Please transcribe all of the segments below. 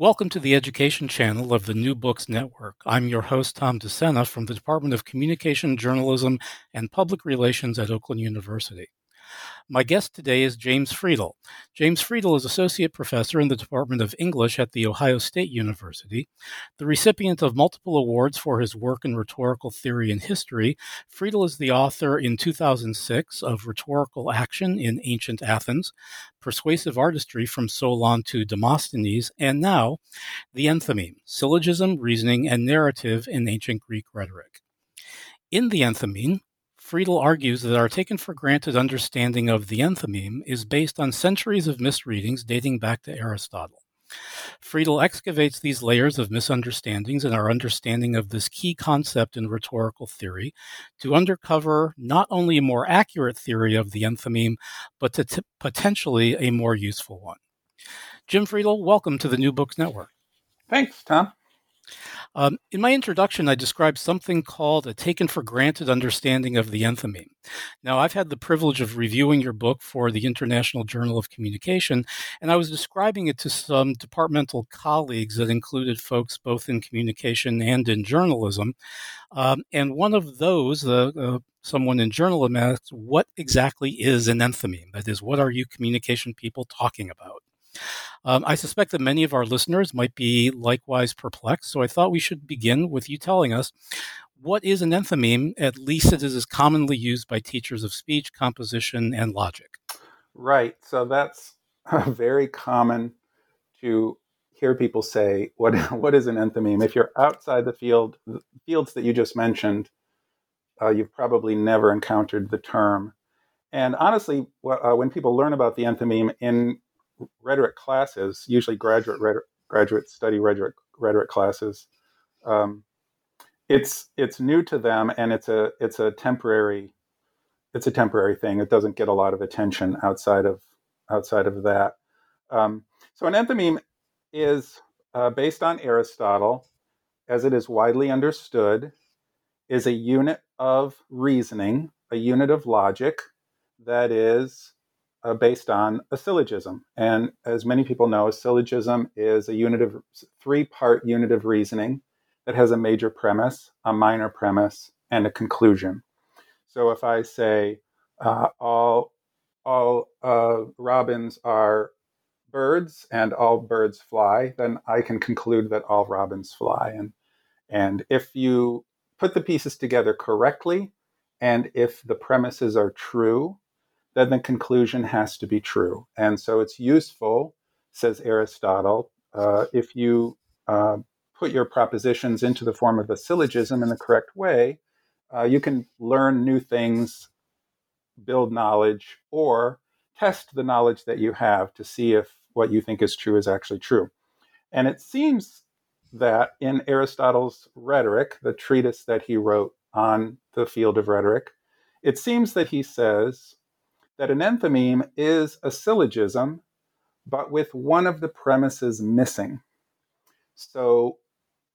Welcome to the education channel of the New Books Network. I'm your host, Tom DeSena from the Department of Communication, Journalism, and Public Relations at Oakland University. My guest today is James Fredal. James Fredal is Associate Professor in the Department of English at The Ohio State University. The recipient of multiple awards for his work in rhetorical theory and history, Fredal is the author in 2006 of Rhetorical Action in Ancient Athens, Persuasive Artistry from Solon to Demosthenes, and now The Enthymeme Syllogism, Reasoning, and Narrative in Ancient Greek Rhetoric. In the Enthymeme, Fredal argues that our taken for granted understanding of the enthymeme is based on centuries of misreadings dating back to Aristotle. Fredal excavates these layers of misunderstandings in our understanding of this key concept in rhetorical theory to uncover not only a more accurate theory of the enthymeme, but to t- potentially a more useful one. Jim Fredal, welcome to the New Books Network. Thanks, Tom. Um, in my introduction, I described something called a taken for granted understanding of the enthymeme. Now, I've had the privilege of reviewing your book for the International Journal of Communication, and I was describing it to some departmental colleagues that included folks both in communication and in journalism. Um, and one of those, uh, uh, someone in journalism asked, What exactly is an enthymeme? That is, what are you communication people talking about? Um, I suspect that many of our listeners might be likewise perplexed, so I thought we should begin with you telling us what is an enthymeme, at least it is commonly used by teachers of speech, composition, and logic. Right. So that's very common to hear people say, "What what is an enthymeme?" If you're outside the field, the fields that you just mentioned, uh, you've probably never encountered the term. And honestly, uh, when people learn about the enthymeme in rhetoric classes, usually graduate rhetoric, study rhetoric rhetoric classes. Um, it's it's new to them, and it's a it's a temporary it's a temporary thing. It doesn't get a lot of attention outside of outside of that. Um, so an enthymeme is uh, based on Aristotle, as it is widely understood, is a unit of reasoning, a unit of logic that is uh, based on a syllogism. And as many people know, a syllogism is a unit of three part unit of reasoning that has a major premise, a minor premise, and a conclusion. So if I say uh, all all uh, robins are birds and all birds fly, then I can conclude that all robins fly. And and if you put the pieces together correctly, and if the premises are true, then the conclusion has to be true. And so it's useful, says Aristotle, uh, if you uh, put your propositions into the form of a syllogism in the correct way, uh, you can learn new things, build knowledge, or test the knowledge that you have to see if what you think is true is actually true. And it seems that in Aristotle's Rhetoric, the treatise that he wrote on the field of rhetoric, it seems that he says that an enthymeme is a syllogism, but with one of the premises missing. So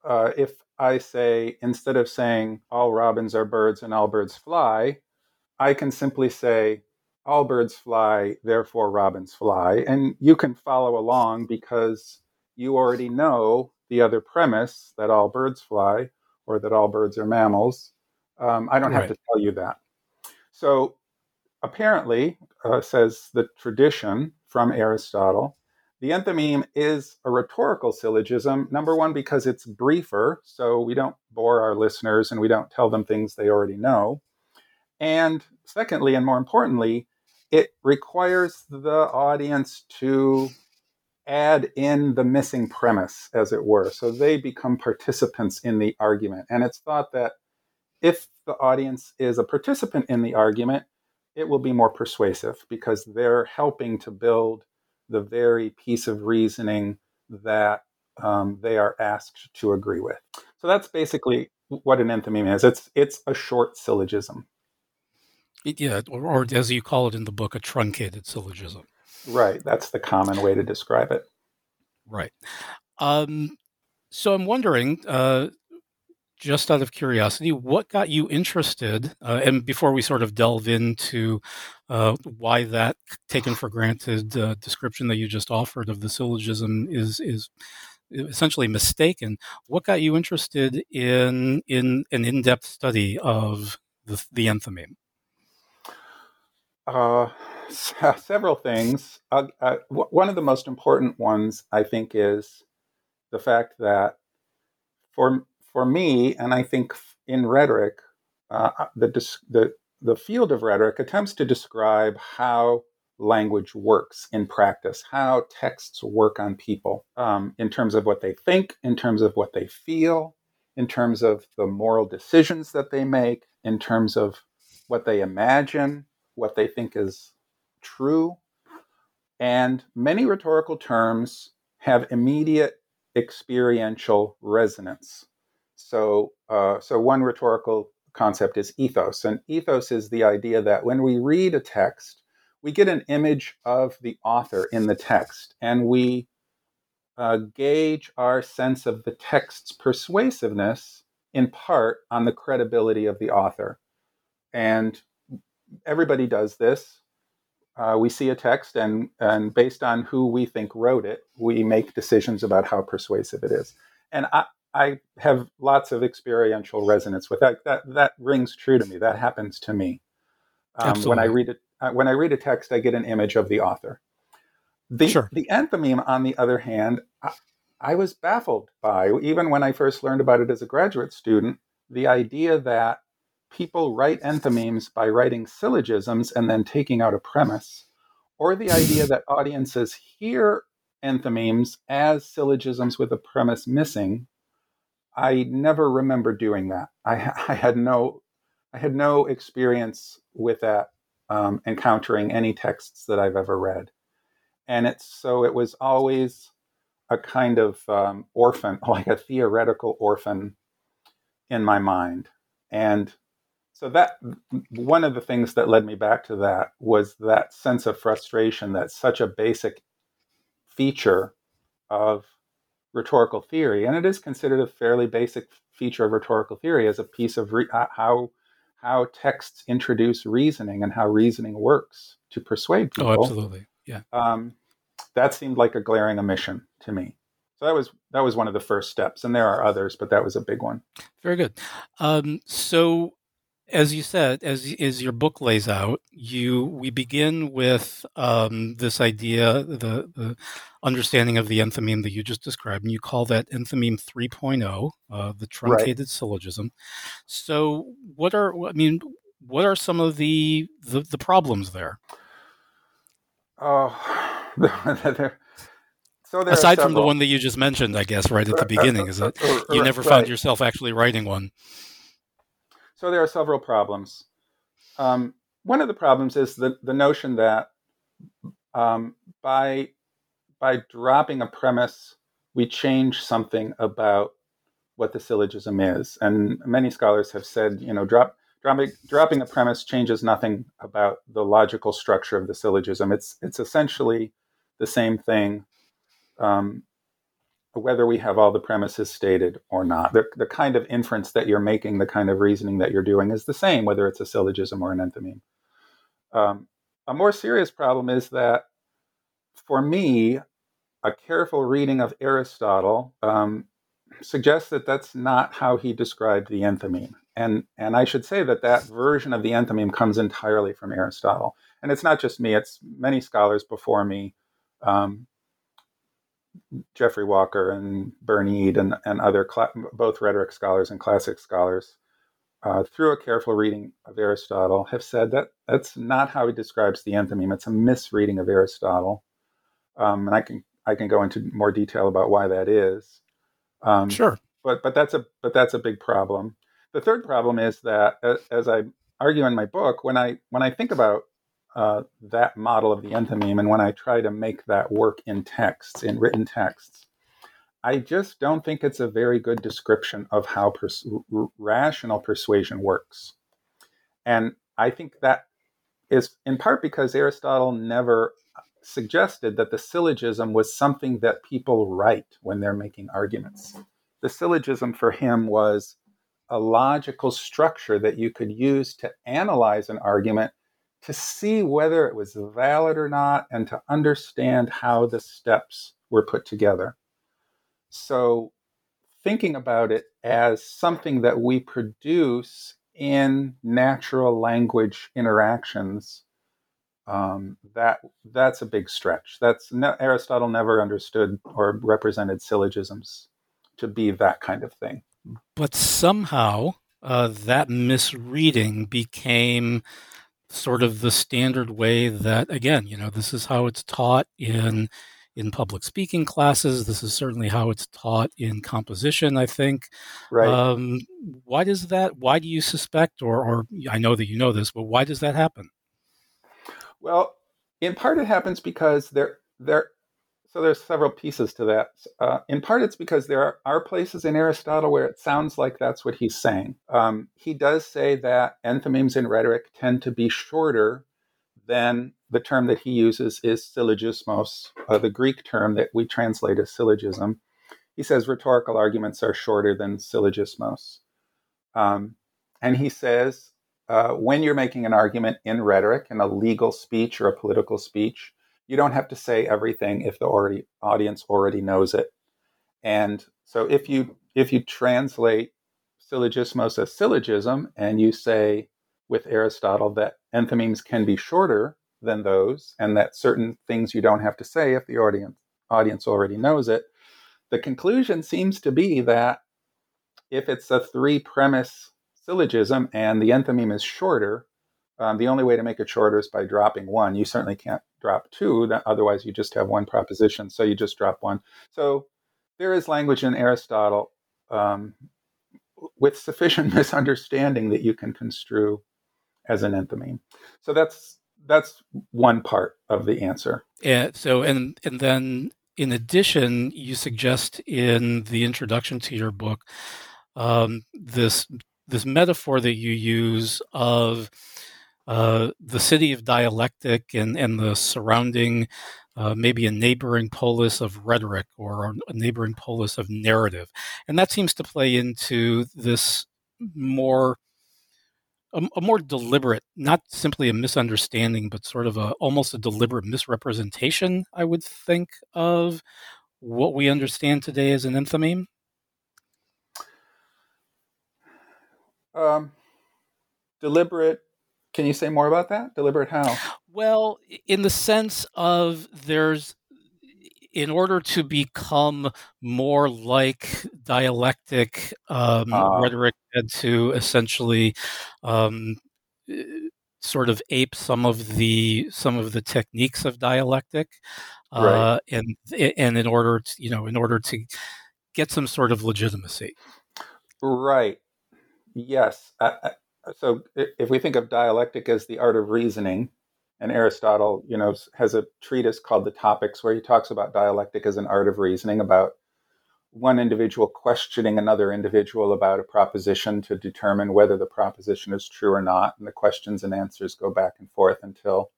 uh, if I say, instead of saying all robins are birds and all birds fly, I can simply say all birds fly, therefore robins fly. And you can follow along because you already know the other premise that all birds fly or that all birds are mammals. Um, I don't right. have to tell you that. So apparently, uh, says the tradition from Aristotle, the enthymeme is a rhetorical syllogism. Number one, because it's briefer, so we don't bore our listeners and we don't tell them things they already know. And secondly, and more importantly, it requires the audience to add in the missing premise, as it were. So they become participants in the argument. And it's thought that if the audience is a participant in the argument, it will be more persuasive because they're helping to build the very piece of reasoning that um, they are asked to agree with. So that's basically what an enthymeme is. It's it's a short syllogism. Yeah, or, or as you call it in the book, a truncated syllogism. Right. That's the common way to describe it. Right. Um, so I'm wondering, uh, just out of curiosity, what got you interested? Uh, and before we sort of delve into uh, why that taken for granted uh, description that you just offered of the syllogism is is essentially mistaken, what got you interested in in an in depth study of the, the enthymeme? Uh, several things. Uh, uh, one of the most important ones, I think, is the fact that for for me, and I think in rhetoric, uh, uh the, the the field of rhetoric attempts to describe how language works in practice, how texts work on people um, in terms of what they think, in terms of what they feel, in terms of the moral decisions that they make, in terms of what they imagine, what they think is true. And many rhetorical terms have immediate experiential resonance. So, uh, so one rhetorical concept is ethos, and ethos is the idea that when we read a text, we get an image of the author in the text, and we uh, gauge our sense of the text's persuasiveness in part on the credibility of the author. And everybody does this. Uh, we see a text, and, and based on who we think wrote it, we make decisions about how persuasive it is. And I, I have lots of experiential resonance with that. That that rings true to me. That happens to me. Um, when I read it, uh, when I read a text, I get an image of the author. The sure. the enthymeme, on the other hand, I, I was baffled by even when I first learned about it as a graduate student. The idea that people write enthymemes by writing syllogisms and then taking out a premise, or the idea that audiences hear enthymemes as syllogisms with a premise missing. I never remember doing that. I, I had no, I had no experience with that, um, encountering any texts that I've ever read, and it's so it was always a kind of um, orphan, like a theoretical orphan, in my mind, and so that one of the things that led me back to that was that sense of frustration that such a basic feature of rhetorical theory and it is considered a fairly basic feature of rhetorical theory as a piece of re- uh, how how texts introduce reasoning and how reasoning works to persuade oh, people. Oh, absolutely. Yeah. Um, that seemed like a glaring omission to me. So that was that was one of the first steps, and there are others, but that was a big one. Very good. Um, so as you said, as as your book lays out, you we begin with um, this idea, the, the understanding of the enthymeme that you just described, and you call that enthymeme 3.0, uh, the truncated right. syllogism. So, what are I mean, what are some of the the, the problems there? Oh, so aside from the one that you just mentioned, I guess right at the beginning, is that you never right. found yourself actually writing one. So there are several problems. Um, one of the problems is the, the notion that um, by by dropping a premise, we change something about what the syllogism is. And many scholars have said, you know, drop, dropping, dropping a premise changes nothing about the logical structure of the syllogism. It's it's essentially the same thing um, whether we have all the premises stated or not. The, the kind of inference that you're making, the kind of reasoning that you're doing is the same, whether it's a syllogism or an enthymeme. Um, a more serious problem is that for me, a careful reading of Aristotle um, suggests that that's not how he described the enthymeme. And, and I should say that that version of the enthymeme comes entirely from Aristotle. And it's not just me, it's many scholars before me um, Jeffrey Walker and Burnyeat and, and other cl- both rhetoric scholars and classic scholars, uh, through a careful reading of Aristotle, have said that that's not how he describes the enthymeme. It's a misreading of Aristotle, um, and I can I can go into more detail about why that is. Um, sure, but but that's a but that's a big problem. The third problem is that, as I argue in my book, when I when I think about uh, that model of the enthymeme and when I try to make that work in texts, in written texts, I just don't think it's a very good description of how pers- r- rational persuasion works. And I think that is in part because Aristotle never suggested that the syllogism was something that people write when they're making arguments. The syllogism for him was a logical structure that you could use to analyze an argument to see whether it was valid or not and to understand how the steps were put together. So, thinking about it as something that we produce in natural language interactions, um, that that's a big stretch. That's Aristotle never understood or represented syllogisms to be that kind of thing. But somehow uh, that misreading became sort of the standard way that, again, you know, this is how it's taught in in public speaking classes. This is certainly how it's taught in composition. I think. Right. Um, why does that? Why do you suspect, or, or I know that you know this, but why does that happen? Well, in part, it happens because there there so there's several pieces to that. Uh, in part, it's because there are, are, places in Aristotle where it sounds like that's what he's saying. Um, he does say that enthymemes in rhetoric tend to be shorter than the term that he uses is syllogismos, uh, the Greek term that we translate as syllogism. He says rhetorical arguments are shorter than syllogismos. Um, and he says uh, when you're making an argument in rhetoric, in a legal speech or a political speech, you don't have to say everything if the already, audience already knows it. And so if you if you translate syllogismos as syllogism and you say with Aristotle that enthymemes can be shorter than those and that certain things you don't have to say if the audience audience already knows it, the conclusion seems to be that if it's a three premise syllogism and the enthymeme is shorter, um, the only way to make it shorter is by dropping one. You certainly can't drop two, otherwise, you just have one proposition. So you just drop one. So there is language in Aristotle um, with sufficient misunderstanding that you can construe as an enthymeme. So that's that's one part of the answer. Yeah. So and and then in addition, you suggest in the introduction to your book um, this this metaphor that you use of uh, the city of dialectic and, and the surrounding, uh, maybe a neighboring polis of rhetoric or a neighboring polis of narrative. And that seems to play into this more. A, more deliberate, not simply a misunderstanding, but sort of a almost a deliberate misrepresentation, I would think, of what we understand today as an enthymeme. Um, deliberate can you say more about that? Deliberate how? Well, in the sense of there's in order to become more like dialectic um, uh, rhetoric and to essentially um, sort of ape some of the some of the techniques of dialectic, uh, right. and and in order to you know in order to get some sort of legitimacy. Right. Yes. I, so if we think of dialectic as the art of reasoning, and Aristotle, you know, has a treatise called the Topics where he talks about dialectic as an art of reasoning about one individual questioning another individual about a proposition to determine whether the proposition is true or not, and the questions and answers go back and forth until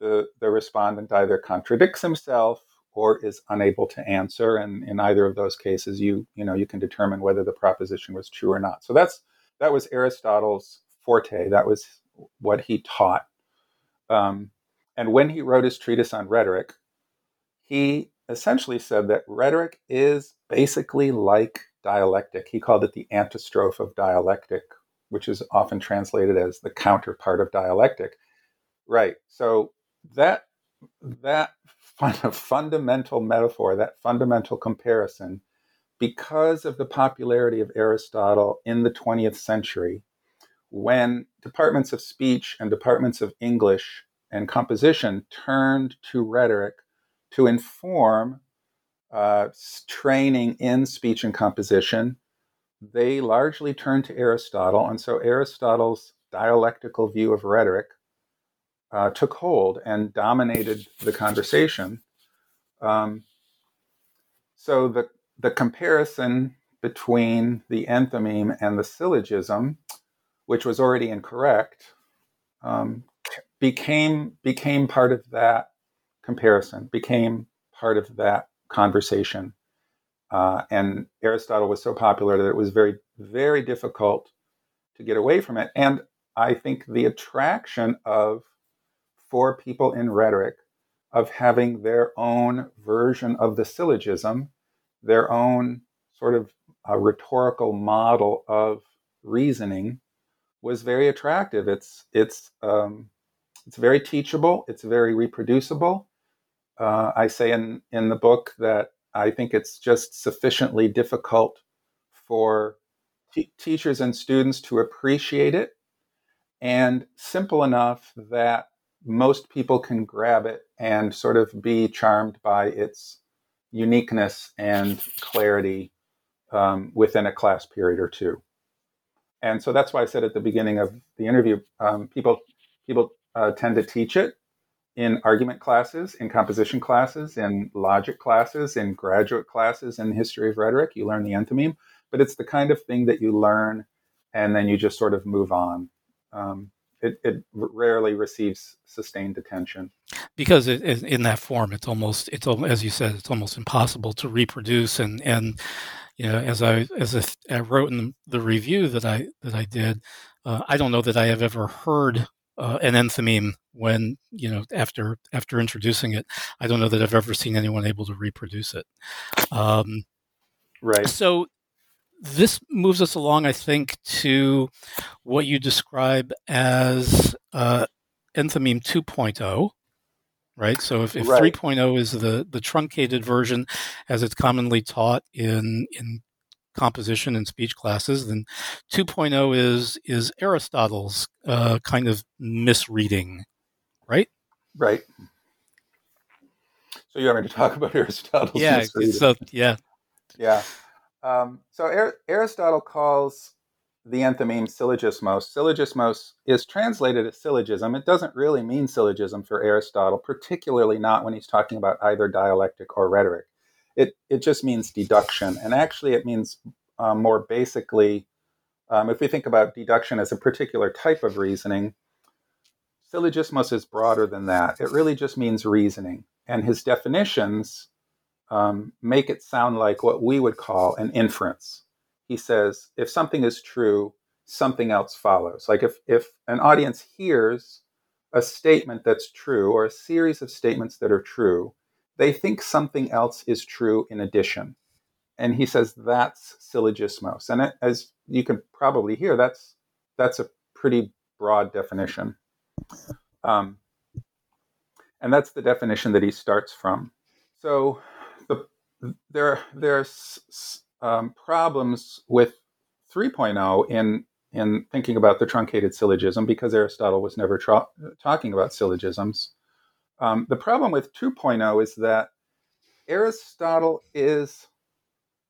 the the respondent either contradicts himself or is unable to answer, and in either of those cases, you you know you can determine whether the proposition was true or not. So that's that was Aristotle's forte. That was what he taught. Um, and when he wrote his treatise on rhetoric, he essentially said that rhetoric is basically like dialectic. He called it the antistrophe of dialectic, which is often translated as the counterpart of dialectic. Right. So that that fundamental metaphor, that fundamental comparison, because of the popularity of Aristotle in the 20th century, when departments of speech and departments of English and composition turned to rhetoric to inform uh, training in speech and composition, they largely turned to Aristotle. And so Aristotle's dialectical view of rhetoric uh, took hold and dominated the conversation. Um, so the the comparison between the enthymeme and the syllogism, which was already incorrect, um, became became part of that comparison, became part of that conversation. Uh, and Aristotle was so popular that it was very, very difficult to get away from it. And I think the attraction of for people in rhetoric of having their own version of the syllogism, their own sort of uh, rhetorical model of reasoning, was very attractive. It's it's um, it's very teachable. It's very reproducible. Uh, I say in in the book that I think it's just sufficiently difficult for t- teachers and students to appreciate it, and simple enough that most people can grab it and sort of be charmed by its uniqueness and clarity um, within a class period or two. And so that's why I said at the beginning of the interview, um, people people uh, tend to teach it in argument classes, in composition classes, in logic classes, in graduate classes in history of rhetoric. You learn the enthymeme, but it's the kind of thing that you learn and then you just sort of move on. Um, it, it, rarely receives sustained attention because it, in that form, it's almost it's as you said, it's almost impossible to reproduce. And and you know, as I as I wrote in the review that I that I did, uh, I don't know that I have ever heard uh, an enthymeme when you know after after introducing it. I don't know that I've ever seen anyone able to reproduce it. Um, right. So this moves us along, I think, to what you describe as uh, enthymeme 2.0. Right. So if, if right. 3.0 is the, the truncated version as it's commonly taught in, in composition and speech classes, then 2.0 is is Aristotle's uh, kind of misreading, right? Right. So you want me to talk about Aristotle's yeah, misreading? So yeah, yeah. Um, so Ar- Aristotle calls the enthymeme syllogismos. Syllogismos is translated as syllogism. It doesn't really mean syllogism for Aristotle, particularly not when he's talking about either dialectic or rhetoric it, it just means deduction. And actually, it means um, more basically, um, if we think about deduction as a particular type of reasoning, syllogismos is broader than that. It really just means reasoning. And his definitions um, make it sound like what we would call an inference. He says, if something is true, something else follows. Like if, if an audience hears a statement that's true or a series of statements that are true, they think something else is true in addition. And he says that's syllogismos. And it, as you can probably hear, that's that's a pretty broad definition. Um, and that's the definition that he starts from. So there, there's um, problems with 3.0 in in thinking about the truncated syllogism because Aristotle was never tra- talking about syllogisms. Um, the problem with 2.0 is that Aristotle is,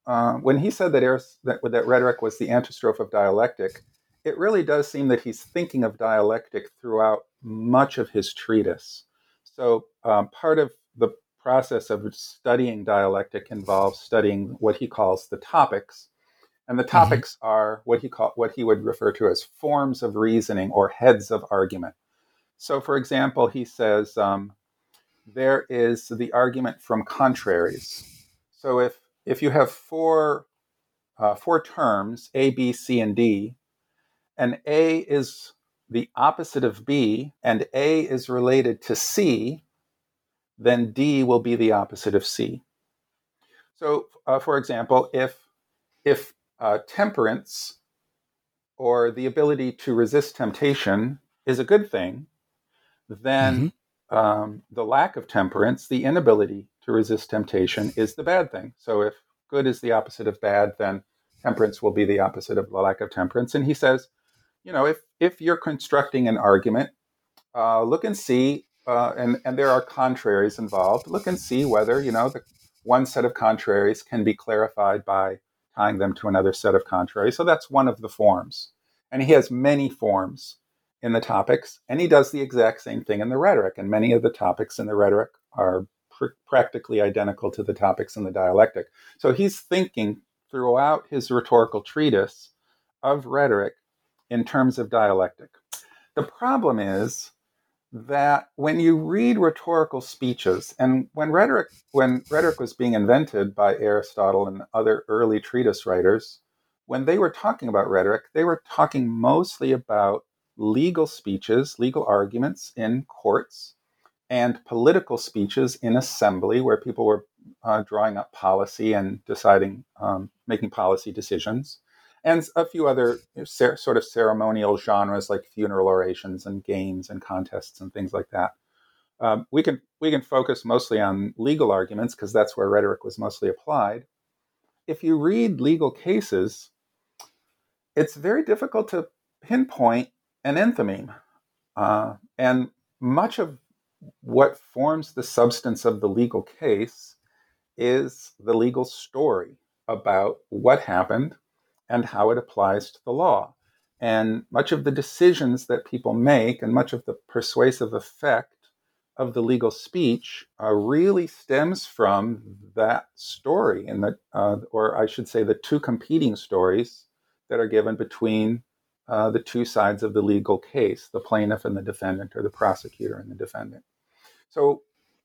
uh, when he said that, Arist- that, that rhetoric was the antistrophe of dialectic, it really does seem that he's thinking of dialectic throughout much of his treatise. So um, part of the process of studying dialectic involves studying what he calls the topics. And the mm-hmm. topics mm-hmm. are what he call, what he would refer to as forms of reasoning or heads of argument. So, for example, he says um, there is the argument from contraries. So, if if you have four uh, four terms A, B, C, and D, and A is the opposite of B, and A is related to C, then D will be the opposite of C. So, uh, for example, if if uh, temperance or the ability to resist temptation is a good thing, then mm-hmm. um, the lack of temperance, the inability to resist temptation, is the bad thing. So if good is the opposite of bad, then temperance will be the opposite of the lack of temperance. And he says, you know, if if you're constructing an argument, uh, look and see, uh, and and there are contraries involved. Look and see whether you know the one set of contraries can be clarified by tying them to another set of contraries. So that's one of the forms, and he has many forms in the topics, and he does the exact same thing in the rhetoric. And many of the topics in the rhetoric are pr- practically identical to the topics in the dialectic. So he's thinking throughout his rhetorical treatise of rhetoric in terms of dialectic. The problem is that when you read rhetorical speeches, and when rhetoric when rhetoric was being invented by Aristotle and other early treatise writers, when they were talking about rhetoric, they were talking mostly about legal speeches, legal arguments in courts, and political speeches in assembly, where people were uh, drawing up policy and deciding, um, making policy decisions, and a few other sort of ceremonial genres like funeral orations and games and contests and things like that. Um, we can we can focus mostly on legal arguments because that's where rhetoric was mostly applied. If you read legal cases, it's very difficult to pinpoint an enthymeme, uh, and much of what forms the substance of the legal case is the legal story about what happened and how it applies to the law. And much of the decisions that people make and much of the persuasive effect of the legal speech uh, really stems from that story, and that, uh, or I should say, the two competing stories that are given between uh, the two sides of the legal case, the plaintiff and the defendant, or the prosecutor and the defendant. So,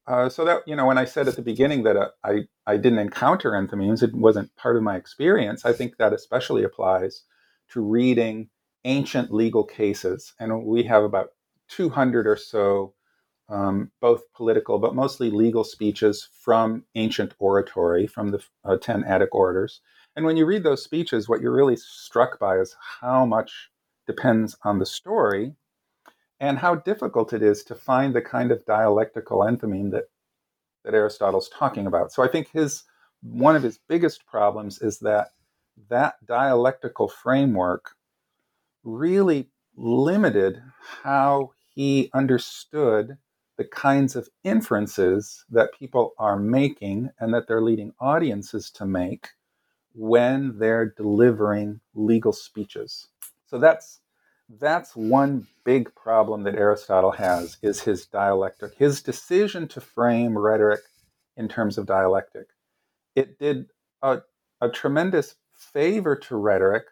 uh, so that you know, when I said at the beginning that uh, I I didn't encounter enthymemes, it wasn't part of my experience. I think that especially applies to reading ancient legal cases, and we have about 200 or so, um, both political but mostly legal speeches from ancient oratory, from the uh, 10 Attic orators. And when you read those speeches, what you're really struck by is how much depends on the story and how difficult it is to find the kind of dialectical enthymeme that that Aristotle's talking about. So I think his one of his biggest problems is that that dialectical framework really limited how he understood the kinds of inferences that people are making and that they're leading audiences to make when they're delivering legal speeches. So that's that's one big problem that Aristotle has is his dialectic, his decision to frame rhetoric in terms of dialectic. It did a, a tremendous favor to rhetoric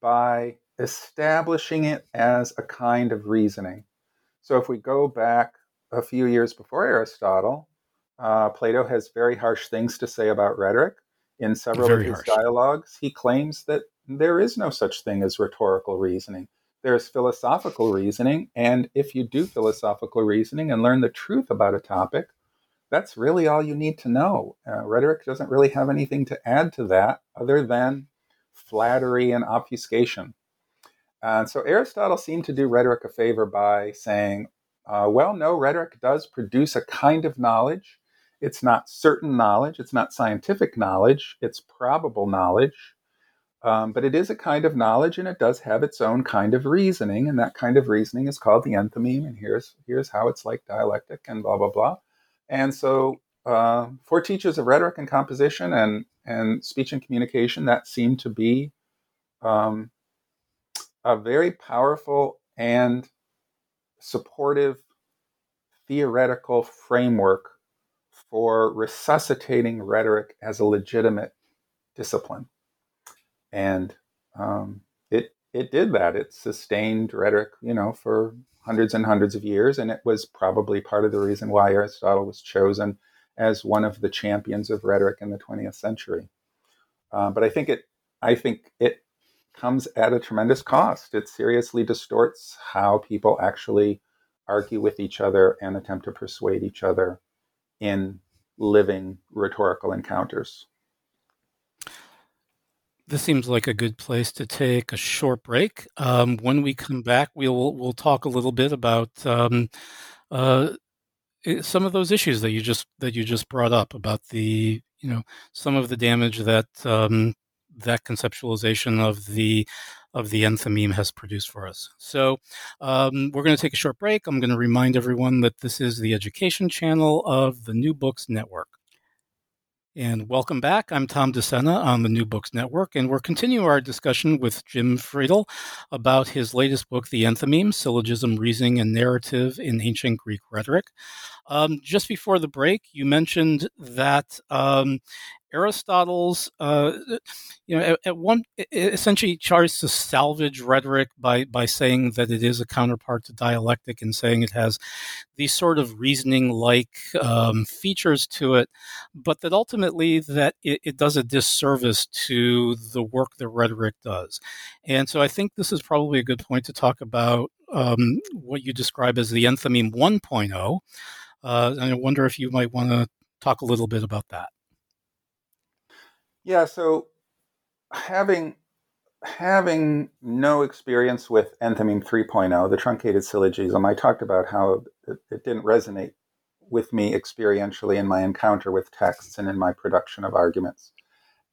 by establishing it as a kind of reasoning. So if we go back a few years before Aristotle, uh, Plato has very harsh things to say about rhetoric. In several very of his harsh. dialogues, he claims that there is no such thing as rhetorical reasoning there's philosophical reasoning. And if you do philosophical reasoning and learn the truth about a topic, that's really all you need to know. Uh, rhetoric doesn't really have anything to add to that other than flattery and obfuscation. And so Aristotle seemed to do rhetoric a favor by saying, uh, well, no, rhetoric does produce a kind of knowledge. It's not certain knowledge, it's not scientific knowledge, it's probable knowledge. Um, but it is a kind of knowledge and it does have its own kind of reasoning. And that kind of reasoning is called the enthymeme. And here's, here's how it's like dialectic and blah, blah, blah. And so uh, for teachers of rhetoric and composition and, and speech and communication, that seemed to be um, a very powerful and supportive theoretical framework for resuscitating rhetoric as a legitimate discipline and um, it it did that. It sustained rhetoric, you know, for hundreds and hundreds of years, and it was probably part of the reason why Aristotle was chosen as one of the champions of rhetoric in the 20th century. Uh, but I think it I think it comes at a tremendous cost. It seriously distorts how people actually argue with each other and attempt to persuade each other in living rhetorical encounters. This seems like a good place to take a short break. Um, when we come back, we'll we'll talk a little bit about um, uh, eh, some of those issues that you just that you just brought up about the you know some of the damage that um, that conceptualization of the of the enthymeme has produced for us. So um, we're going to take a short break. I'm going to remind everyone that this is the education channel of the New Books Network. And welcome back. I'm Tom DeSena on the New Books Network, and we're continuing our discussion with Jim Fredal about his latest book, The Enthymeme Syllogism, Reasoning, and Narrative in Ancient Greek Rhetoric. Um, just before the break, you mentioned that um, Aristotle's, uh, you know, at, at, one essentially tries to salvage rhetoric by by saying that it is a counterpart to dialectic and saying it has these sort of reasoning like um, features to it, but that ultimately that it, it, does a disservice to the work that rhetoric does. And so I think this is probably a good point to talk about um, what you describe as the enthymeme 1.0. Uh, and I wonder if you might want to talk a little bit about that. Yeah, so having having no experience with enthymeme 3.0, the truncated syllogism, I talked about how it, it, didn't resonate with me experientially in my encounter with texts and in my production of arguments.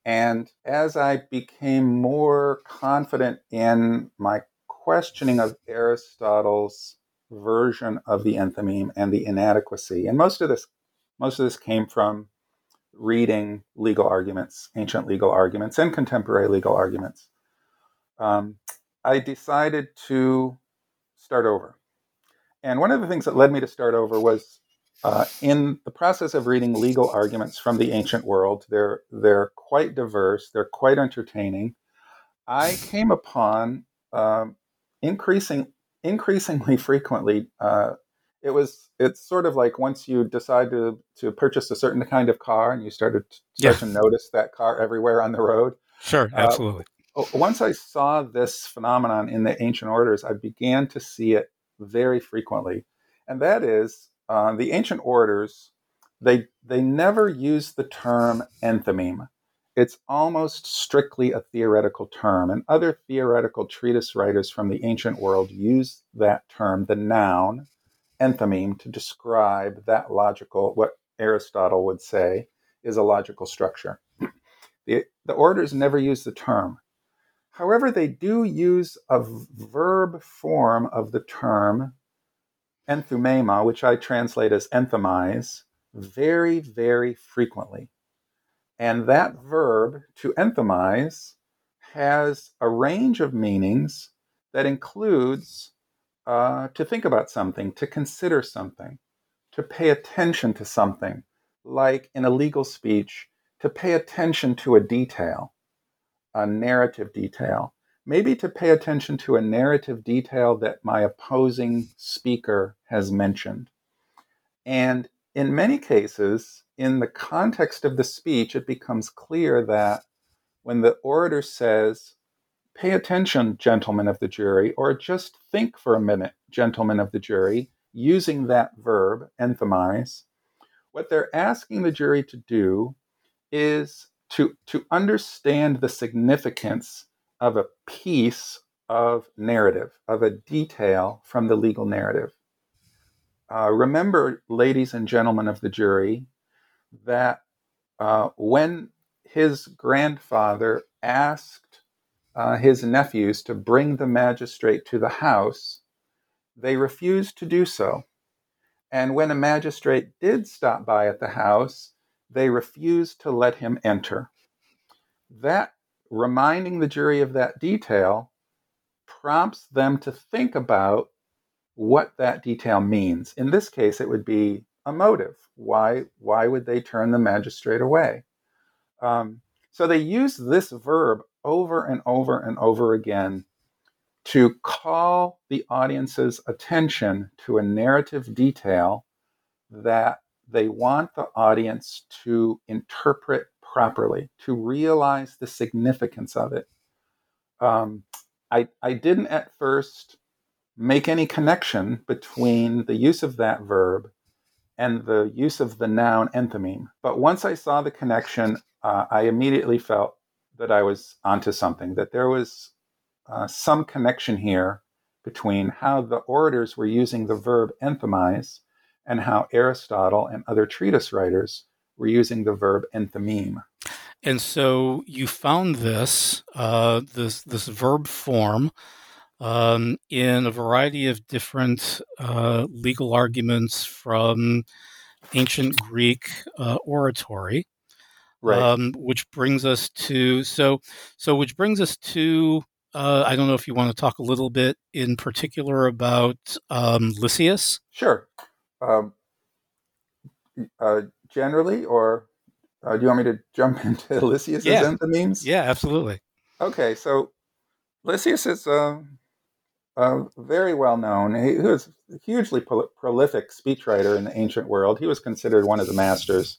And as I became more confident in my questioning of Aristotle's version of the enthymeme and the inadequacy, and most of this most of this came from reading legal arguments, ancient legal arguments, and contemporary legal arguments, um, I decided to start over. And one of the things that led me to start over was uh, in the process of reading legal arguments from the ancient world. They're they're quite diverse. They're quite entertaining. I came upon um, increasing increasingly frequently uh, it was it's sort of like once you decide to to purchase a certain kind of car and you started to start yeah. to notice that car everywhere on the road. Sure, uh, absolutely. Uh, once I saw this phenomenon in the ancient orders, I began to see it very frequently, and that is uh, the ancient orders. They they never use the term enthymeme. It's almost strictly a theoretical term, and other theoretical treatise writers from the ancient world use that term, the noun, enthymeme to describe that logical, what Aristotle would say is a logical structure. The, the orders never use the term. However, they do use a verb form of the term enthumema, which I translate as enthymize, very, very frequently. And that verb, to enthymize, has a range of meanings that includes uh, to think about something, to consider something, to pay attention to something, like in a legal speech, to pay attention to a detail, a narrative detail, maybe to pay attention to a narrative detail that my opposing speaker has mentioned. And in many cases, in the context of the speech, it becomes clear that when the orator says, Pay attention, gentlemen of the jury, or just think for a minute, gentlemen of the jury, using that verb, enthymize. What they're asking the jury to do is to, to understand the significance of a piece of narrative, of a detail from the legal narrative. Uh, remember, ladies and gentlemen of the jury, that uh, when his grandfather asked uh, his nephews to bring the magistrate to the house, they refused to do so. And when a magistrate did stop by at the house, they refused to let him enter. That, reminding the jury of that detail, prompts them to think about what that detail means. In this case, it would be a motive. Why, why would they turn the magistrate away? Um, so they use this verb over and over and over again to call the audience's attention to a narrative detail that they want the audience to interpret properly, to realize the significance of it. Um, I, I didn't at first make any connection between the use of that verb and the use of the noun enthymeme. But once I saw the connection, uh, I immediately felt that I was onto something, that there was uh, some connection here between how the orators were using the verb enthymize and how Aristotle and other treatise writers were using the verb enthymeme. And so you found this uh, this this verb form um, in a variety of different uh, legal arguments from ancient Greek uh, oratory. Right. Um, which brings us to so so which brings us to uh, I don't know if you want to talk a little bit in particular about um, Lysias. Sure. Um, uh, generally, or uh, do you want me to jump into Lysias' Yeah. enthymemes? Yeah, absolutely. Okay, so Lysias is uh, uh, very well known. He, he was a hugely pro- prolific speechwriter in the ancient world. He was considered one of the masters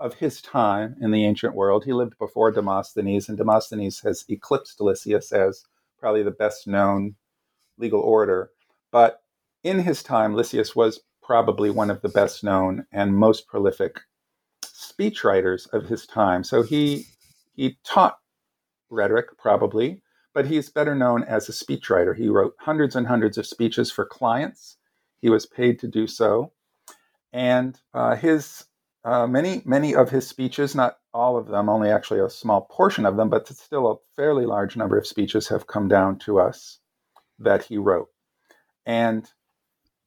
of his time in the ancient world. He lived before Demosthenes, and Demosthenes has eclipsed Lysias as probably the best known legal orator. But in his time, Lysias was probably one of the best known and most prolific speechwriters of his time. So he he taught rhetoric probably, but he's better known as a speechwriter. He wrote hundreds and hundreds of speeches for clients. He was paid to do so, and uh, his uh, many many of his speeches, not all of them, only actually a small portion of them, but still a fairly large number of speeches have come down to us that he wrote, and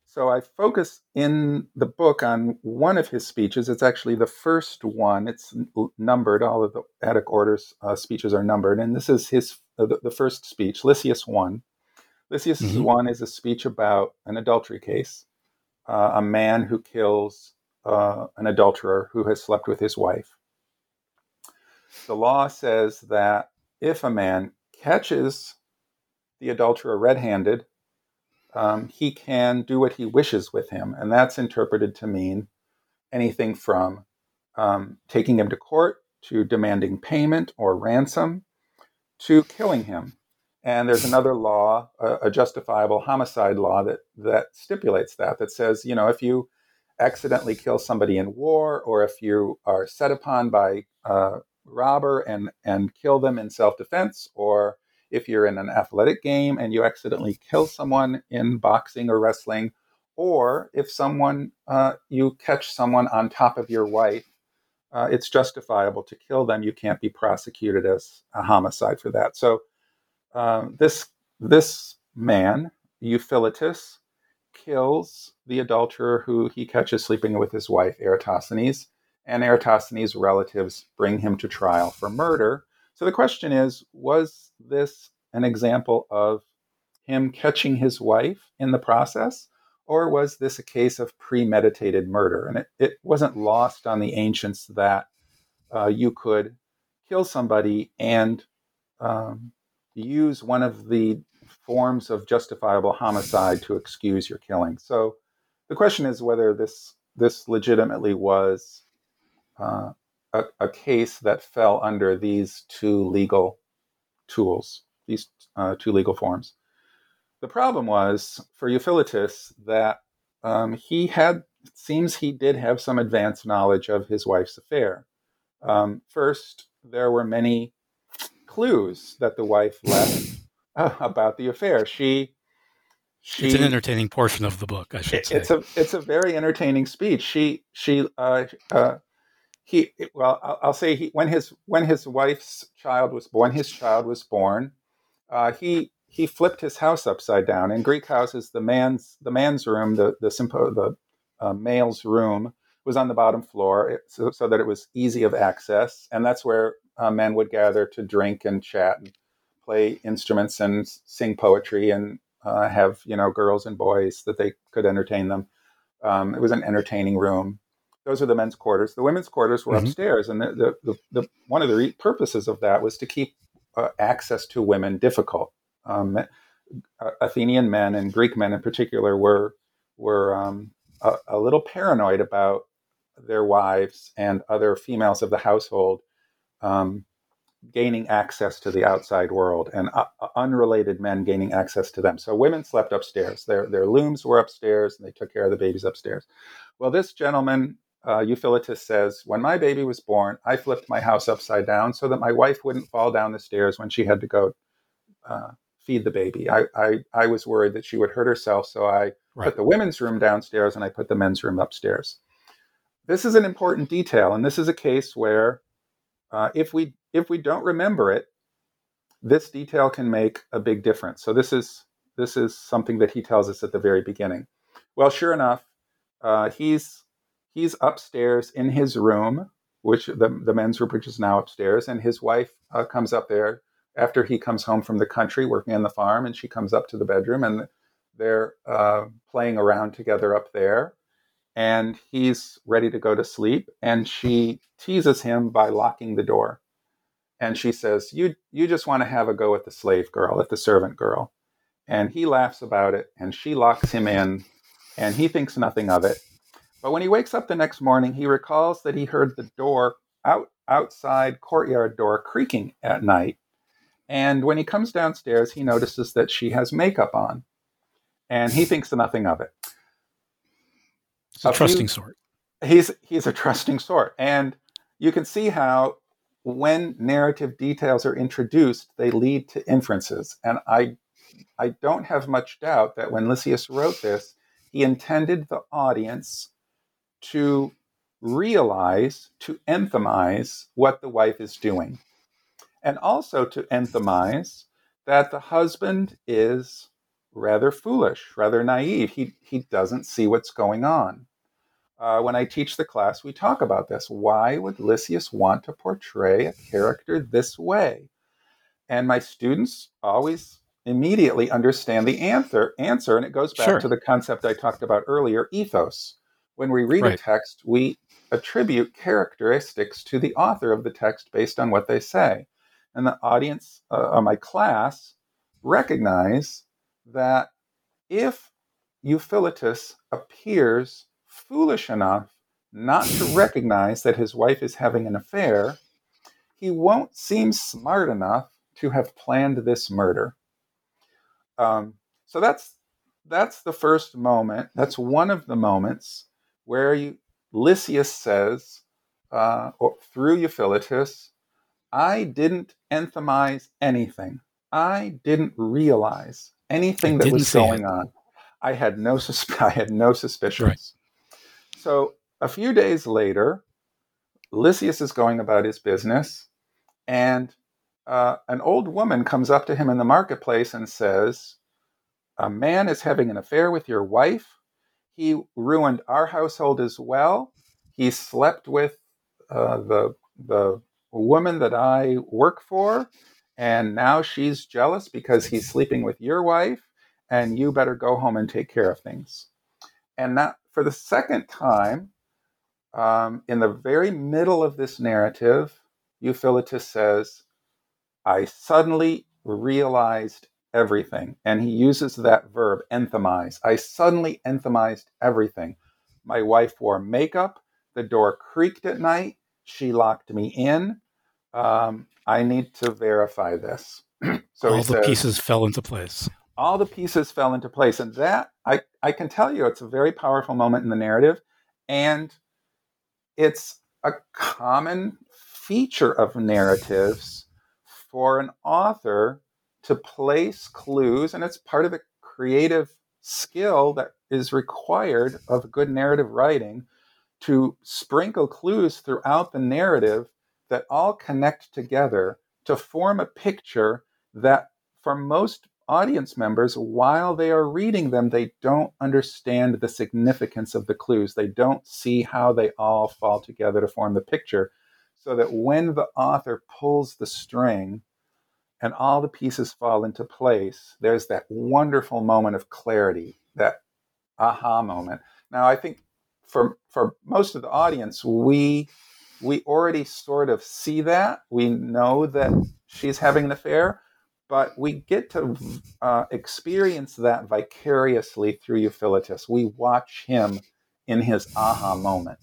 so I focus in the book on one of his speeches. It's actually the first one. It's numbered. All of the Attic Orators' uh, speeches are numbered, and this is his uh, the, the first speech, Lysias one. Lysias Mhm. one is a speech about an adultery case, uh, a man who kills uh, an adulterer who has slept with his wife. The law says that if a man catches the adulterer red-handed, um, he can do what he wishes with him. And that's interpreted to mean anything from um, taking him to court to demanding payment or ransom to killing him. And there's another law, a, a justifiable homicide law, that, that stipulates that, that says, you know, if you accidentally kill somebody in war or if you are set upon by a robber and, and kill them in self defense or if you're in an athletic game and you accidentally kill someone in boxing or wrestling, or if someone uh, you catch someone on top of your wife, uh, it's justifiable to kill them. You can't be prosecuted as a homicide for that. So um, this this man Euphiletus kills the adulterer who he catches sleeping with his wife Eratosthenes, and Eratosthenes' relatives bring him to trial for murder. So the question is was this an example of him catching his wife in the process, or was this a case of premeditated murder? And it, it wasn't lost on the ancients that uh, you could kill somebody and um, use one of the forms of justifiable homicide to excuse your killing. So the question is whether this this legitimately was uh, a, a, case that fell under these two legal tools, these uh, two legal forms. The problem was for Euphiletus that um, he had, it seems he did have some advanced knowledge of his wife's affair. Um, first, there were many clues that the wife left about the affair. She, she, it's an entertaining portion of the book, I should say. It's a it's a very entertaining speech. She she uh, uh, he well I'll, I'll say he when his when his wife's child was born his child was born uh, he he flipped his house upside down in greek houses the man's the man's room the the simpo, the uh, male's room was on the bottom floor so, so, that it was easy of access and that's where uh, men would gather to drink and chat and play instruments and sing poetry and uh, have you know girls and boys that they could entertain them um, it was an entertaining room those are the men's quarters. The women's quarters were mm-hmm. upstairs, and the, the, the, the, one of the re- purposes of that was to keep uh, access to women difficult. Um, uh, Athenian men and Greek men in particular were were um, a, a, little paranoid about their wives and other females of the household um, gaining access to the outside world, and uh, unrelated men gaining access to them. So women slept upstairs. Their their looms were upstairs, and they took care of the babies upstairs. Well, this gentleman uh, Euphiletus says, When my baby was born, I flipped my house upside down so that my wife wouldn't fall down the stairs when she had to go uh, feed the baby. I, I, I, was worried that she would hurt herself, so I right. put the women's room downstairs and I put the men's room upstairs. This is an important detail, and this is a case where uh, if we if we don't remember it, this detail can make a big difference. So this is this is something that he tells us at the very beginning. Well, sure enough, uh, he's he's upstairs in his room which the, the men's room, which is now upstairs, and his wife uh, comes up there after he comes home from the country working on the farm, and she comes up to the bedroom, and they're uh, playing around together up there. And he's ready to go to sleep, and she teases him by locking the door. And she says, "You you just want to have a go at the slave girl, at the servant girl." And he laughs about it, and she locks him in, and he thinks nothing of it. But when he wakes up the next morning, he recalls that he heard the door out outside courtyard door creaking at night. And when he comes downstairs, he notices that she has makeup on, and he thinks nothing of it. It's a, a trusting few, sort. He's he's a trusting sort, and you can see how when narrative details are introduced, they lead to inferences. And I I don't have much doubt that when Lysias wrote this, he intended the audience to realize, to enthymize what the wife is doing, and also to enthymize that the husband is rather foolish, rather naive. He, he doesn't see what's going on. Uh, when I teach the class, we talk about this. Why would Lysias want to portray a character this way? And my students always immediately understand the answer, answer and it goes back sure. to the concept I talked about earlier ethos. When we read right. a text, we attribute characteristics to the author of the text based on what they say. And the audience uh, of my class recognize that if Euphiletus appears foolish enough not to recognize that his wife is having an affair, he won't seem smart enough to have planned this murder. Um, so that's that's the first moment. That's one of the moments where you, Lysias says, uh, through Euphiletus, I didn't enthymize anything. I didn't realize anything I that was going it. on. I had no susp- I had no suspicions. Right. So a few days later, Lysias is going about his business, and uh, an old woman comes up to him in the marketplace and says, A man is having an affair with your wife. He ruined our household as well. He slept with uh, the, the woman that I work for, and now she's jealous because he's sleeping with your wife, and you better go home and take care of things. And that, for the second time, um, in the very middle of this narrative, Euphiletus says, I suddenly realized everything. And he uses that verb, enthymize. I suddenly enthymized everything. My wife wore makeup. The door creaked at night. She locked me in. Um, I need to verify this. so all the says, pieces fell into place. All the pieces fell into place. And that, I, I can tell you, it's a very powerful moment in the narrative. And it's a common feature of narratives for an author to place clues, and it's part of the creative skill that is required of good narrative writing to sprinkle clues throughout the narrative that all connect together to form a picture that, for most audience members, while they are reading them, they don't understand the significance of the clues. They don't see how they all fall together to form the picture so that when the author pulls the string and all the pieces fall into place, there's that wonderful moment of clarity, that aha moment. Now, I think for for most of the audience, we we already sort of see that. We know that she's having an affair, but we get to uh, experience that vicariously through Euphiletus. We watch him in his aha moment.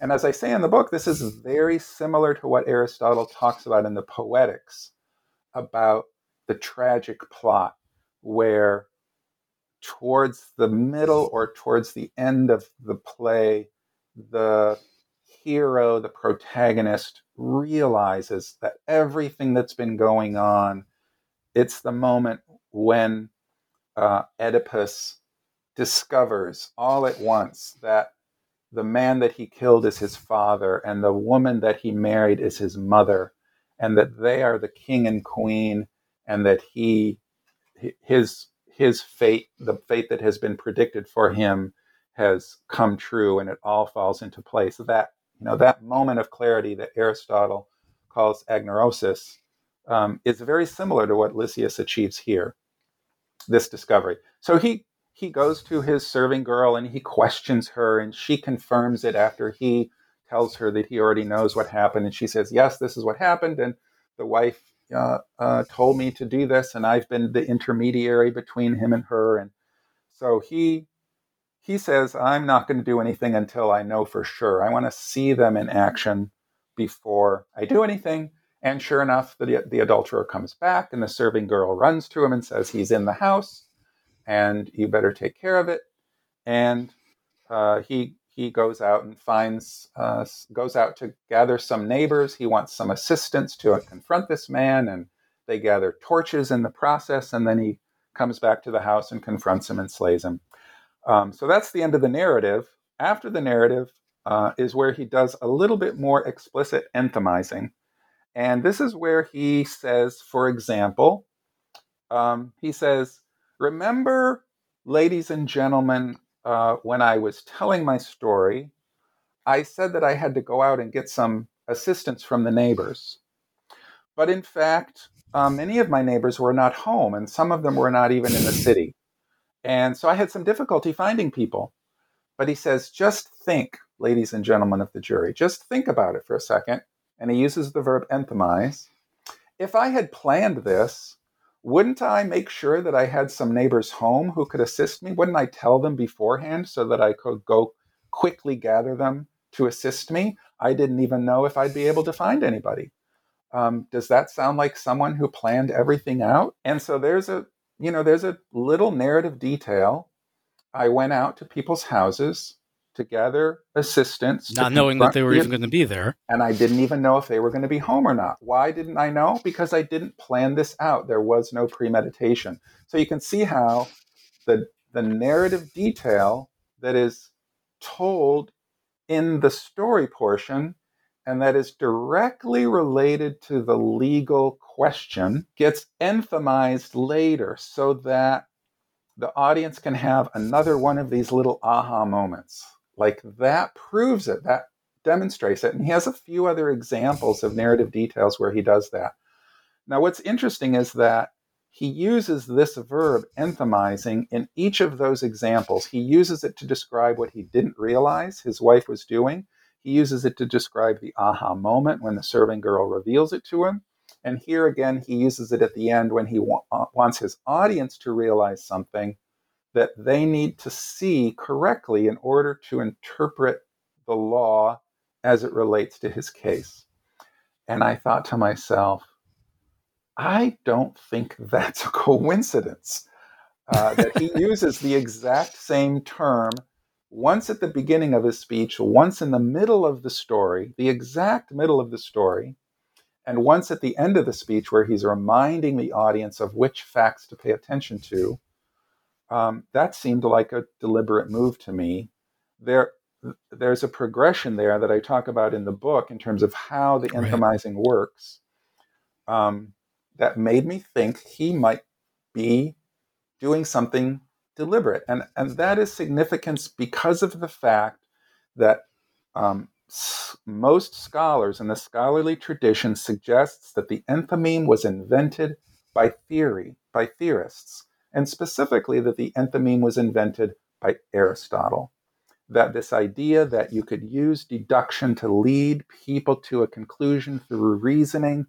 And as I say in the book, this is very similar to what Aristotle talks about in the Poetics about the tragic plot, where towards the middle or towards the end of the play, the hero, the protagonist, realizes that everything that's been going on, it's the moment when uh, Oedipus discovers all at once that the man that he killed is his father, and the woman that he married is his mother, and that they are the king and queen, and that he, his, his fate, the fate that has been predicted for him, has come true, and it all falls into place. That you know, that moment of clarity that Aristotle calls anagnorisis um, is very similar to what Lysias achieves here, this discovery. So he he goes to his serving girl and he questions her, and she confirms it after he tells her that he already knows what happened, and she says, "Yes, this is what happened," and the wife uh, uh, told me to do this, and I've been the intermediary between him and her, and so he he says, "I'm not going to do anything until I know for sure. I want to see them in action before I do anything." And sure enough, the, the adulterer comes back, and the serving girl runs to him and says, He's in the house, and you better take care of it. And uh, he he goes out and finds uh, goes out to gather some neighbors. He wants some assistance to confront this man, and they gather torches in the process. And then he comes back to the house and confronts him and slays him. Um, so that's the end of the narrative. After the narrative uh, is where he does a little bit more explicit enthymizing and this is where he says, for example, um, he says, Remember, ladies and gentlemen, uh, when I was telling my story, I said that I had to go out and get some assistance from the neighbors. But in fact, um, many of my neighbors were not home, and some of them were not even in the city. And so I had some difficulty finding people. But he says, just think, ladies and gentlemen of the jury, just think about it for a second and he uses the verb enthymize. If I had planned this, wouldn't I make sure that I had some neighbors home who could assist me? Wouldn't I tell them beforehand so that I could go quickly gather them to assist me? I didn't even know if I'd be able to find anybody. Um, does that sound like someone who planned everything out? And so there's a, you know, there's a little narrative detail. I went out to people's houses to gather assistance. Not knowing that they were even going to be there. And I didn't even know if they were going to be home or not. Why didn't I know? Because I didn't plan this out. There was no premeditation. So you can see how the, the narrative detail that is told in the story portion and that is directly related to the legal question gets enthymized later so that the audience can have another one of these little aha moments. Like that proves it, that demonstrates it. And he has a few other examples of narrative details where he does that. Now, what's interesting is that he uses this verb, enthymizing, in each of those examples. He uses it to describe what he didn't realize his wife was doing. He uses it to describe the aha moment when the serving girl reveals it to him. And here again, he uses it at the end when he wa- wants his audience to realize something that they need to see correctly in order to interpret the law as it relates to his case. And I thought to myself, I don't think that's a coincidence uh, that he uses the exact same term once at the beginning of his speech, once in the middle of the story, the exact middle of the story, and once at the end of the speech where he's reminding the audience of which facts to pay attention to um, that seemed like a deliberate move to me. There, there's a progression there that I talk about in the book in terms of how the enthymizing right. works. Um, that made me think he might be doing something deliberate, and and that is significance because of the fact that um, most scholars in the scholarly tradition suggests that the enthymeme was invented by theory by theorists and specifically that the enthymeme was invented by Aristotle. That this idea that you could use deduction to lead people to a conclusion through reasoning,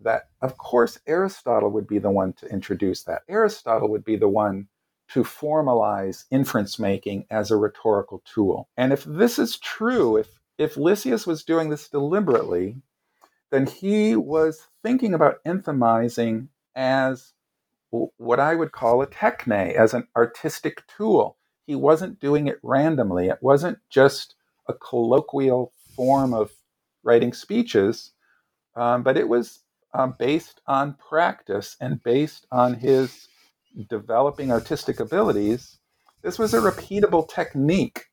that of course Aristotle would be the one to introduce that. Aristotle would be the one to formalize inference making as a rhetorical tool. And if this is true, if, if Lysias was doing this deliberately, then he was thinking about enthymizing as what I would call a techne as an artistic tool. He wasn't doing it randomly. It wasn't just a colloquial form of writing speeches, um, but it was um, based on practice and based on his developing artistic abilities. This was a repeatable technique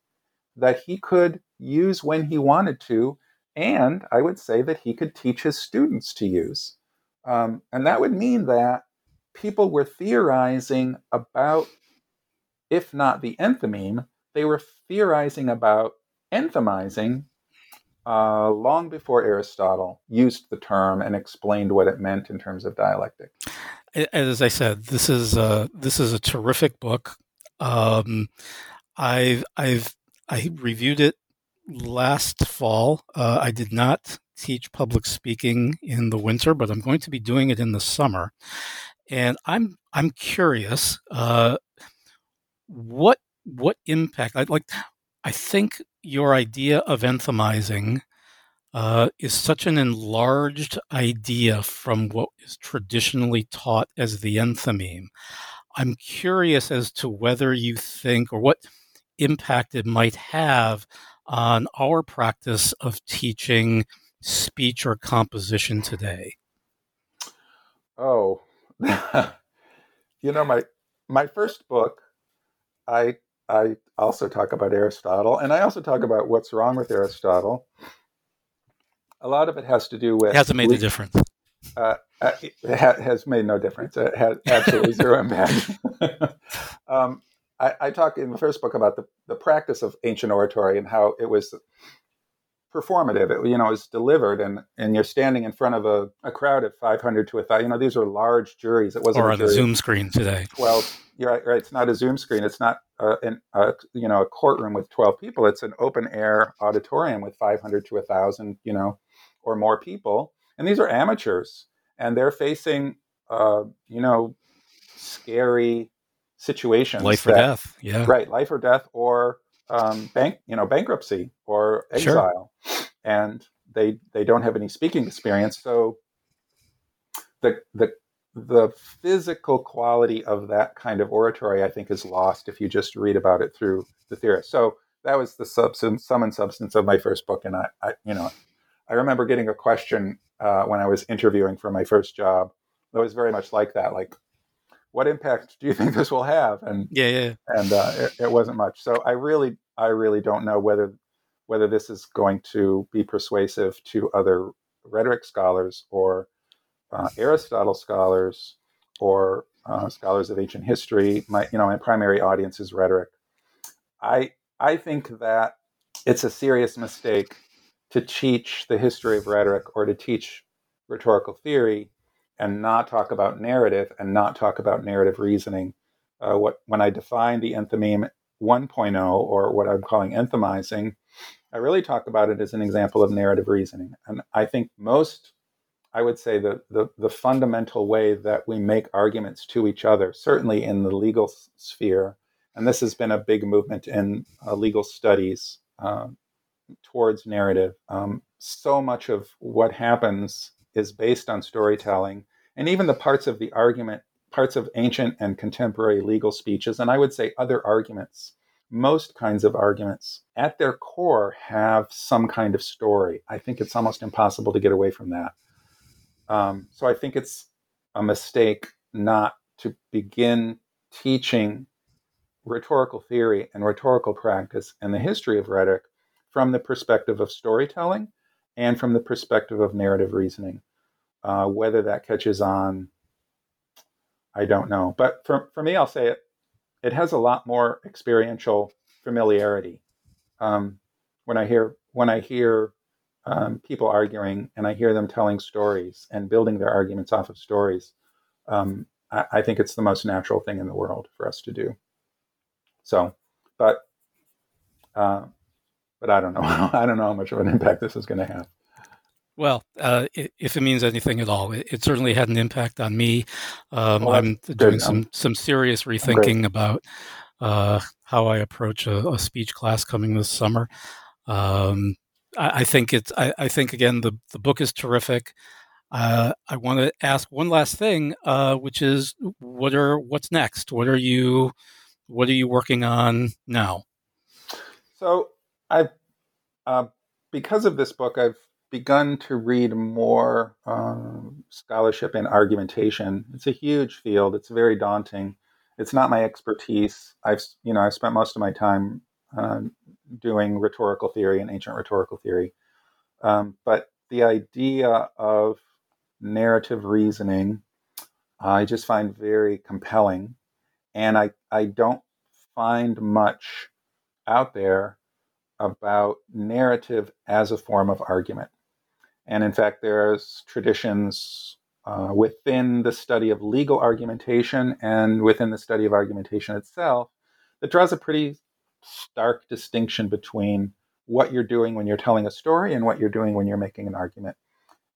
that he could use when he wanted to, and I would say that he could teach his students to use. Um, and that would mean that people were theorizing about, if not the enthymeme, they were theorizing about enthymizing uh, long before Aristotle used the term and explained what it meant in terms of dialectic. As I said, this is a, this is a terrific book. Um, I've I've I reviewed it last fall. Uh, I did not teach public speaking in the winter, but I'm going to be doing it in the summer. And I'm I'm curious, uh, what what impact? I like. I think your idea of enthymizing uh, is such an enlarged idea from what is traditionally taught as the enthymeme. I'm curious as to whether you think or what impact it might have on our practice of teaching speech or composition today? Oh, you know my my first book, I I also talk about Aristotle, and I also talk about what's wrong with Aristotle. A lot of it has to do with it hasn't made a difference. Uh, uh it has made no difference. It has absolutely zero impact. um, I, I, talk in the first book about the, the practice of ancient oratory and how it was performative. It, you know, is delivered, and and you're standing in front of a, a crowd of 500 to a thousand. You know, these are large juries. It wasn't or on a, a Zoom screen today. Well, you're right, right. It's not a Zoom screen. It's not uh, an, uh, you know a courtroom with 12 people. It's an open air auditorium with 500 to a thousand. You know, or more people, and these are amateurs, and they're facing uh, you know scary situations, life that, or death. Yeah, right, life or death, or um, bank, you know, bankruptcy or exile, sure. and they they don't have any speaking experience. So the the the physical quality of that kind of oratory, I think, is lost if you just read about it through the theorist. So that was the substance, sum and substance of my first book, and I, I you know, I remember getting a question uh, when I was interviewing for my first job that was very much like that, like what impact do you think this will have? And yeah, yeah. and uh, it, it, wasn't much. So I really, I really don't know whether whether this is going to be persuasive to other rhetoric scholars or uh, Aristotle scholars or uh, scholars of ancient history. My, you know, my primary audience is rhetoric. I, I think that it's a serious mistake to teach the history of rhetoric or to teach rhetorical theory and not talk about narrative and not talk about narrative reasoning. Uh, what when I define the enthymeme 1.0 or what I'm calling enthymizing, I really talk about it as an example of narrative reasoning. And I think most, I would say, the, the, the fundamental way that we make arguments to each other, certainly in the legal sphere, and this has been a big movement in uh, legal studies uh, towards narrative. Um, so much of what happens is based on storytelling, and even the parts of the argument, parts of ancient and contemporary legal speeches, and I would say other arguments, most kinds of arguments, at their core have some kind of story. I think it's almost impossible to get away from that. Um, so I think it's a mistake not to begin teaching rhetorical theory and rhetorical practice and the history of rhetoric from the perspective of storytelling and from the perspective of narrative reasoning. Uh, whether that catches on, I don't know. But for, for me, I'll say it, it has a lot more experiential familiarity. Um, when I hear when I hear um, people arguing and I hear them telling stories and building their arguments off of stories, um, I, I, think it's the most natural thing in the world for us to do. So, but uh, but I don't know. I don't know how much of an impact this is going to have. Well, uh, if it means anything at all, it, it, certainly had an impact on me. Um, well, I'm doing some some serious rethinking about uh, how I approach a, a, speech class coming this summer. Um, I, I, think it's. I, I, think again, the the book is terrific. Uh, I want to ask one last thing, uh, which is what are what's next? What are you what are you working on now? So I've uh, because of this book, I've begun to read more um, scholarship and argumentation. It's a huge field. It's very daunting. It's not my expertise. I've you know I've spent most of my time uh, doing rhetorical theory and ancient rhetorical theory, um, but the idea of narrative reasoning I just find very compelling, and I I don't find much out there about narrative as a form of argument. And in fact, there's traditions uh, within the study of legal argumentation and within the study of argumentation itself that draws a pretty stark distinction between what you're doing when you're telling a story and what you're doing when you're making an argument.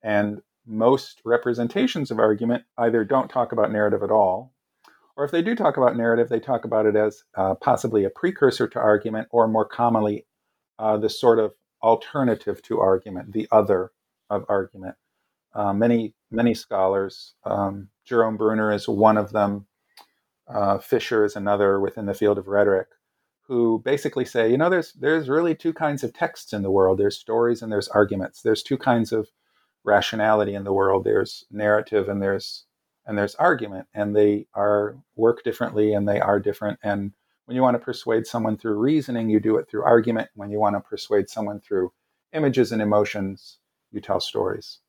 And most representations of argument either don't talk about narrative at all, or if they do talk about narrative, they talk about it as uh, possibly a precursor to argument, or more commonly, uh, the sort of alternative to argument, the other of argument. Uh, many many scholars, um, Jerome Bruner is one of them. Uh, Fisher is another within the field of rhetoric, who basically say, you know, there's there's really two kinds of texts in the world. There's stories and there's arguments. There's two kinds of rationality in the world. There's narrative and there's and there's argument, and they are work differently and they are different. And when you want to persuade someone through reasoning, you do it through argument. When you want to persuade someone through images and emotions, you tell stories.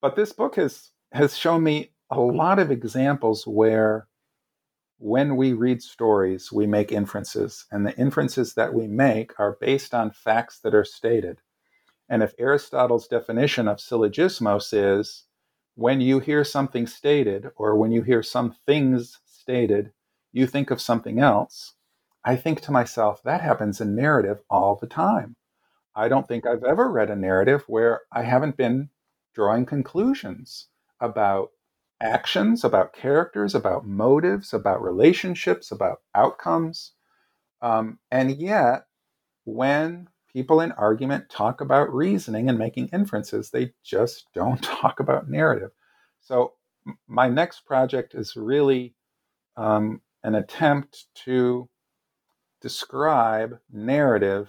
But this book has has shown me a lot of examples where when we read stories, we make inferences, and the inferences that we make are based on facts that are stated. And if Aristotle's definition of syllogismos is when you hear something stated or when you hear some things stated, you think of something else, I think to myself, that happens in narrative all the time. I don't think I've ever read a narrative where I haven't been drawing conclusions about actions, about characters, about motives, about relationships, about outcomes. Um, and yet, when people in argument talk about reasoning and making inferences, they just don't talk about narrative. So, my next project is really um, an attempt to describe narrative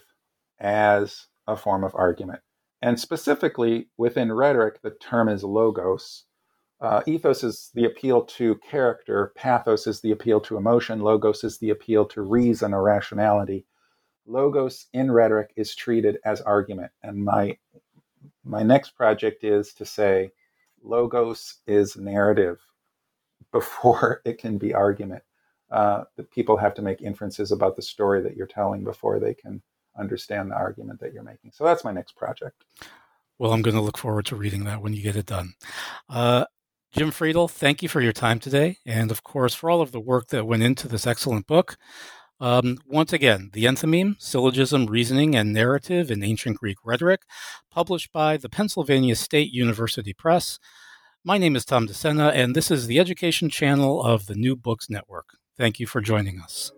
as a form of argument. And specifically within rhetoric, the term is logos, uh, ethos is the appeal to character, pathos is the appeal to emotion, logos is the appeal to reason or rationality. Logos in rhetoric is treated as argument. And my my next project is to say logos is narrative before it can be argument. Uh, that people have to make inferences about the story that you're telling before they can understand the argument that you're making. So that's my next project. Well, I'm going to look forward to reading that when you get it done. Uh, Jim Fredal, thank you for your time today, and of course for all of the work that went into this excellent book. Um, once again, The Enthymeme, Syllogism, Reasoning, and Narrative in Ancient Greek Rhetoric, published by the Pennsylvania State University Press. My name is Tom DeSena, and this is the education channel of the New Books Network. Thank you for joining us.